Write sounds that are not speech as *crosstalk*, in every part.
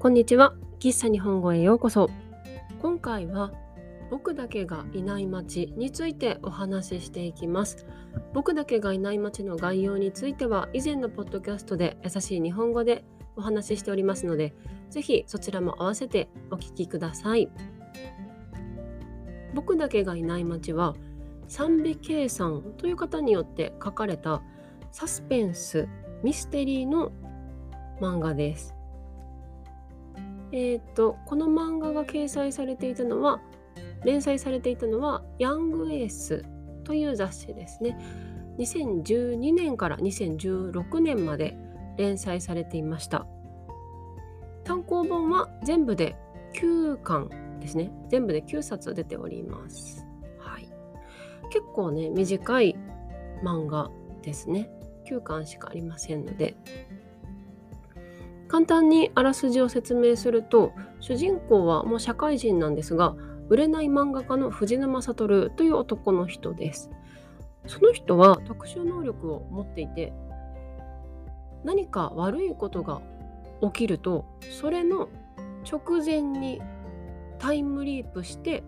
こんにちは。喫茶日本語へようこそ。今回は僕だけがいない街についてお話ししていきます。僕だけがいない街の概要については以前のポッドキャストで優しい日本語でお話ししておりますのでぜひそちらも合わせてお聞きください。僕だけがいない街は三部圭さんという方によって書かれたサスペンスミステリーの漫画です。えっ、ー、とこの漫画が掲載されていたのは連載されていたのはヤングエースという雑誌ですね。2012年から2016年まで連載されていました。単行本は全部で9巻ですね。全部で9冊出ております。はい。結構ね短い漫画ですね。9巻しかありませんので。簡単にあらすじを説明すると主人公はもう社会人なんですが売れない漫画家の藤沼悟という男の人です。その人は特殊能力を持っていて何か悪いことが起きるとそれの直前にタイムリープして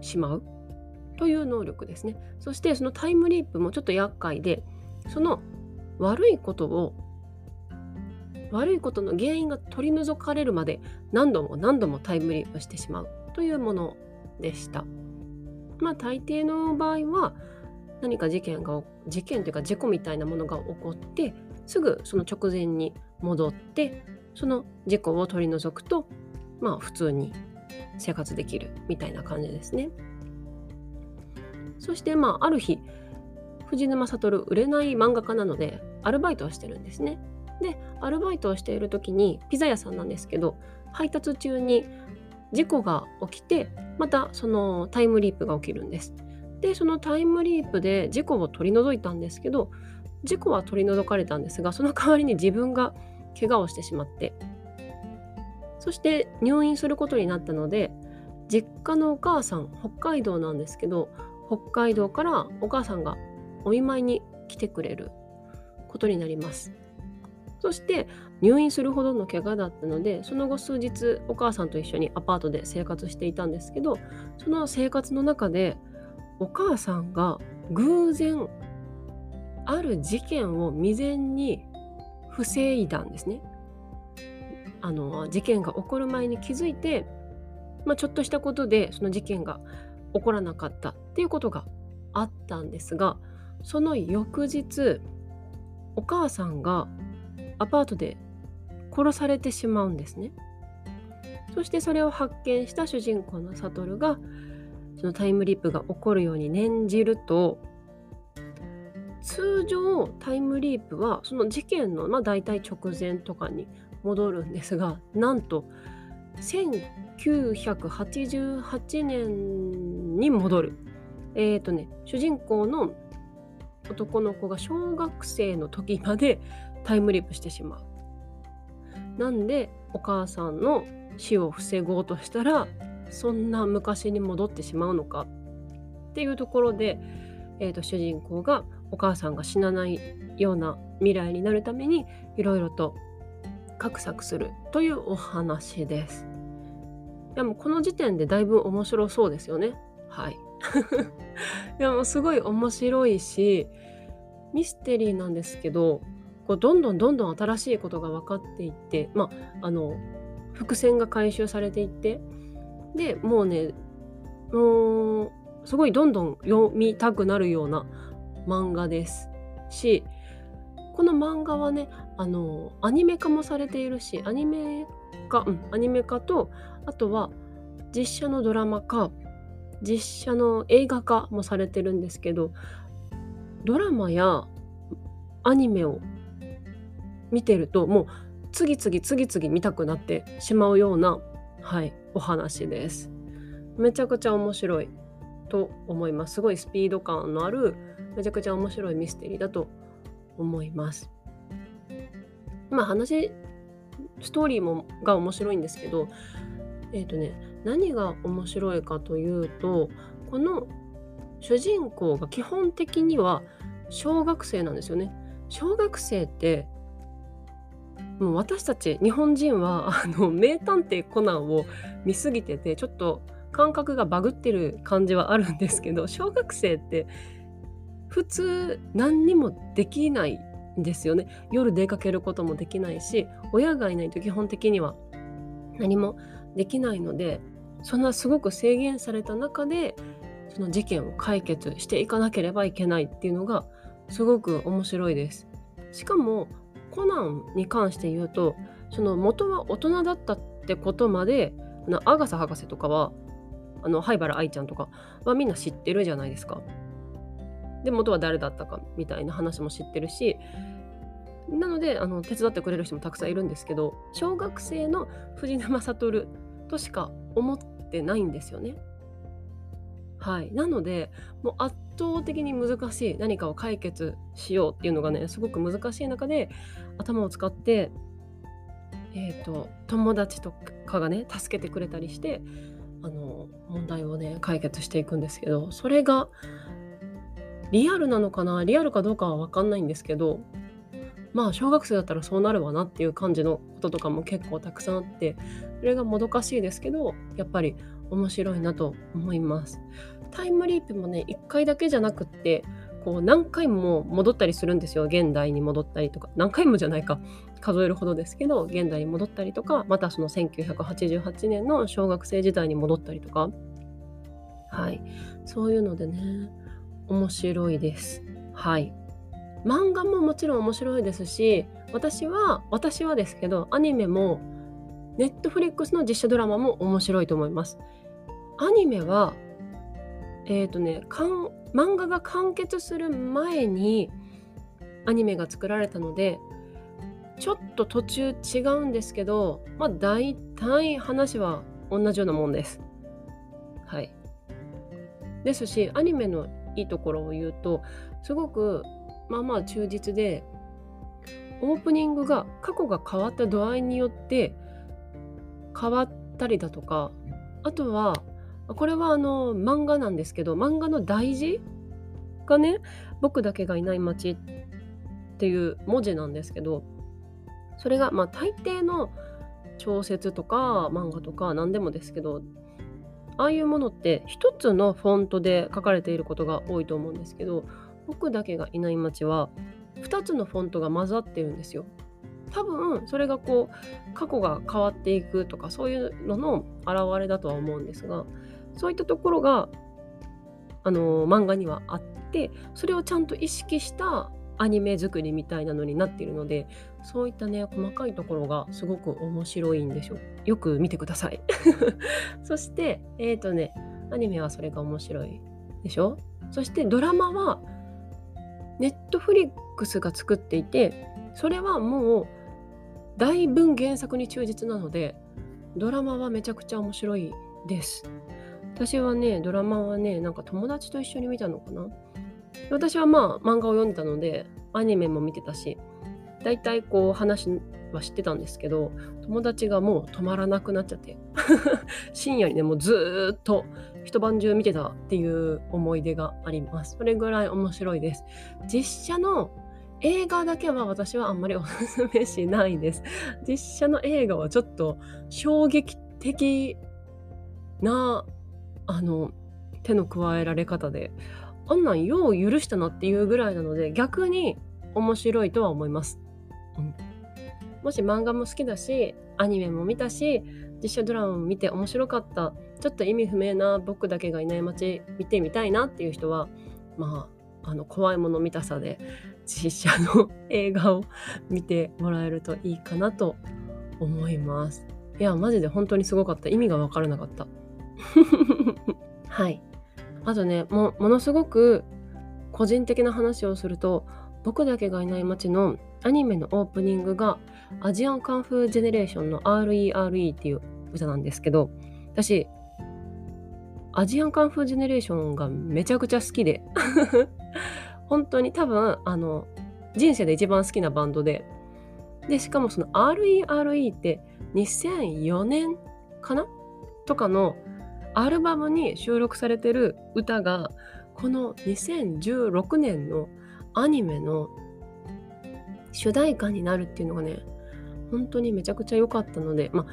しまうという能力ですね。そしてそのタイムリープもちょっと厄介でその悪いことを悪いことの原因が取り除かれるまで何度も何度もタイムリープしてしまうというものでした。まあ大抵の場合は何か事件が事件というか事故みたいなものが起こってすぐその直前に戻ってその事故を取り除くとまあ普通に生活できるみたいな感じですね。そしてまあある日藤沼悟売れない漫画家なのでアルバイトをしてるんですね。でアルバイトをしている時にピザ屋さんなんですけど配達中に事故が起きてまたそのタイムリープが起きるんです。でそのタイムリープで事故を取り除いたんですけど事故は取り除かれたんですがその代わりに自分が怪我をしてしまってそして入院することになったので実家のお母さん北海道なんですけど北海道からお母さんがお見舞いに来てくれることになります。そして入院するほどの怪我だったのでその後数日お母さんと一緒にアパートで生活していたんですけどその生活の中でお母さんが偶然ある事件を未然に防いだんですね。あの事件が起こる前に気づいて、まあ、ちょっとしたことでその事件が起こらなかったっていうことがあったんですがその翌日お母さんがアパートで殺されてしまうんですね。そしてそれを発見した主人公の悟がそのタイムリープが起こるように念じると通常タイムリープはその事件のまあ大体直前とかに戻るんですがなんと1988年に戻る。えっ、ー、とね主人公の男の子が小学生の時までタイムリープしてしまう。なんでお母さんの死を防ごうとしたらそんな昔に戻ってしまうのかっていうところで、えーと、主人公がお母さんが死なないような未来になるためにいろいろと画策するというお話です。いやもこの時点でだいぶ面白そうですよね。はい。*laughs* いやもすごい面白いしミステリーなんですけどこうどんどんどんどん新しいことが分かっていってまああの伏線が回収されていってでもうねもうすごいどんどん読みたくなるような漫画ですしこの漫画はねあのアニメ化もされているしアニメ化、うん、アニメ化とあとは実写のドラマ化実写の映画化もされてるんですけどドラマやアニメを見てるともう次々次々見たくなってしまうような、はい、お話です。めちゃくちゃ面白いと思います。すごいスピード感のあるめちゃくちゃ面白いミステリーだと思います。まあ話ストーリーもが面白いんですけどえっ、ー、とね何が面白いかというとこの主人公が基本的には小学生なんですよね。小学生ってもう私たち日本人はあの名探偵コナンを見すぎててちょっと感覚がバグってる感じはあるんですけど小学生って普通何にもできないんですよね夜出かけることもできないし親がいないと基本的には何もできないのでそんなすごく制限された中でその事件を解決していかなければいけないっていうのがすごく面白いです。しかもコナンに関して言うとその元は大人だったってことまでアガサ博士とかはあの灰原愛ちゃんとかはみんな知ってるじゃないですか。で元は誰だったかみたいな話も知ってるしなのであの手伝ってくれる人もたくさんいるんですけど小学生の藤沼悟としか思ってないんですよね。はい、なのでもう圧倒的に難しい何かを解決しようっていうのがねすごく難しい中で頭を使って、えーと、友達とかがね助けてくれたりしてあの問題をね解決していくんですけどそれがリアルなのかなリアルかどうかは分かんないんですけどまあ小学生だったらそうなるわなっていう感じのこととかも結構たくさんあってそれがもどかしいですけどやっぱり面白いなと思います。タイムリープもね1回だけじゃなくってこう何回も戻ったりするんですよ。現代に戻ったりとか。何回もじゃないか。数えるほどですけど現代に戻ったりとかまたその1988年の小学生時代に戻ったりとか。はい。そういうのでね面白いです。はい。漫画ももちろん面白いですし私は私はですけどアニメもネットフリックスの実写ドラマも面白いと思います。アニメはえっ、ー、とね漫画が完結する前にアニメが作られたのでちょっと途中違うんですけどまあ大体話は同じようなもんです。はい。ですしアニメのいいところを言うとすごくまあまあ忠実でオープニングが過去が変わった度合いによって変わったりだとかあとはこれはあの漫画なんですけど漫画の大事がね「僕だけがいない街」っていう文字なんですけどそれがまあ大抵の小説とか漫画とか何でもですけどああいうものって一つのフォントで書かれていることが多いと思うんですけど僕だけがいない街は2つのフォントが混ざってるんですよ。多分それがこう過去が変わっていくとかそういうのの表れだとは思うんですがそういったところがあの漫画にはあってそれをちゃんと意識したアニメ作りみたいなのになっているのでそういったね細かいところがすごく面白いんでしょよく見てください。*laughs* そしてえっ、ー、とねアニメはそれが面白いでしょ？そしてドラマはネットフリックスが作っていてそれはもう大分原作に忠実なのでドラマはめちゃくちゃ面白いです。私はね、ドラマはね、なんか友達と一緒に見たのかな？私はまあ漫画を読んでたので、アニメも見てたし、大体こう話は知ってたんですけど、友達がもう止まらなくなっちゃって、*laughs* 深夜にね、もうずっと一晩中見てたっていう思い出があります。それぐらい面白いです。実写の映画だけは私はあんまりおすすめしないです。実写の映画はちょっと衝撃的なあの手の加えられ方であんなんよう許したなっていうぐらいなので逆に面白いとは思います。うん、もし漫画も好きだしアニメも見たし実写ドラマも見て面白かったちょっと意味不明な僕だけがいない街見てみたいなっていう人はまああの怖いもの見たさで実写の映画を *laughs* 見てもらえるといいかなと思います。いやマジで本当にすごかった意味が分からなかった。*laughs* はい。あとねもものすごく個人的な話をすると僕だけがいない街のアニメのオープニングがアジアンカンフージェネレーションの RERE っていう歌なんですけど私アジアンカンフージェネレーションがめちゃくちゃ好きで *laughs* 本当に多分あの人生で一番好きなバンドででしかもその RERE って2004年かな？とかのアルバムに収録されてる歌がこの2016年のアニメの主題歌になるっていうのがね本当にめちゃくちゃ良かったので、まあ、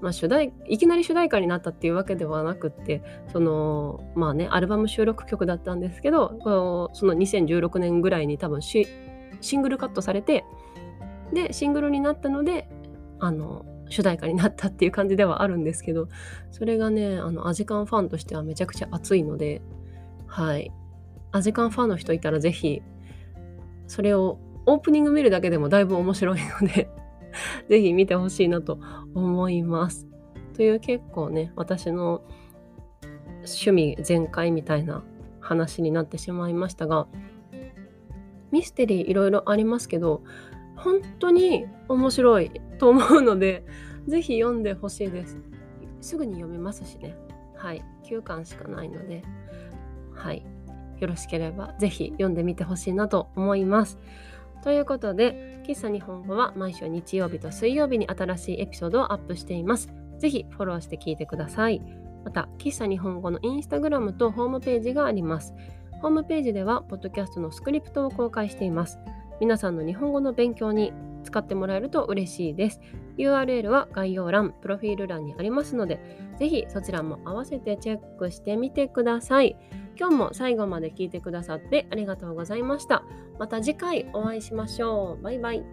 まあ、主題いきなり主題歌になったっていうわけではなくってそのまあねアルバム収録曲だったんですけどその2016年ぐらいに多分シングルカットされてでシングルになったのであの主題歌になったっていう感じではあるんですけどそれがねあのアジカンファンとしてはめちゃくちゃ熱いのではいアジカンファンの人いたら是非それをオープニング見るだけでもだいぶ面白いので *laughs* ぜひ見てほしいなと思います。という結構ね、私の趣味全開みたいな話になってしまいましたが、ミステリーいろいろありますけど、本当に面白いと思うので、ぜひ読んでほしいです。すぐに読めますしね。はい。9巻しかないので、はい。よろしければぜひ読んでみてほしいなと思います。ということで、喫茶日本語は毎週日曜日と水曜日に新しいエピソードをアップしています。ぜひフォローして聞いてください。また、喫茶日本語のインスタグラムとホームページがあります。ホームページでは、ポッドキャストのスクリプトを公開しています。皆さんの日本語の勉強に使ってもらえると嬉しいです。URL は概要欄、プロフィール欄にありますので、ぜひそちらも合わせてチェックしてみてください。今日も最後まで聞いてくださってありがとうございました。また次回お会いしましょう。バイバイ。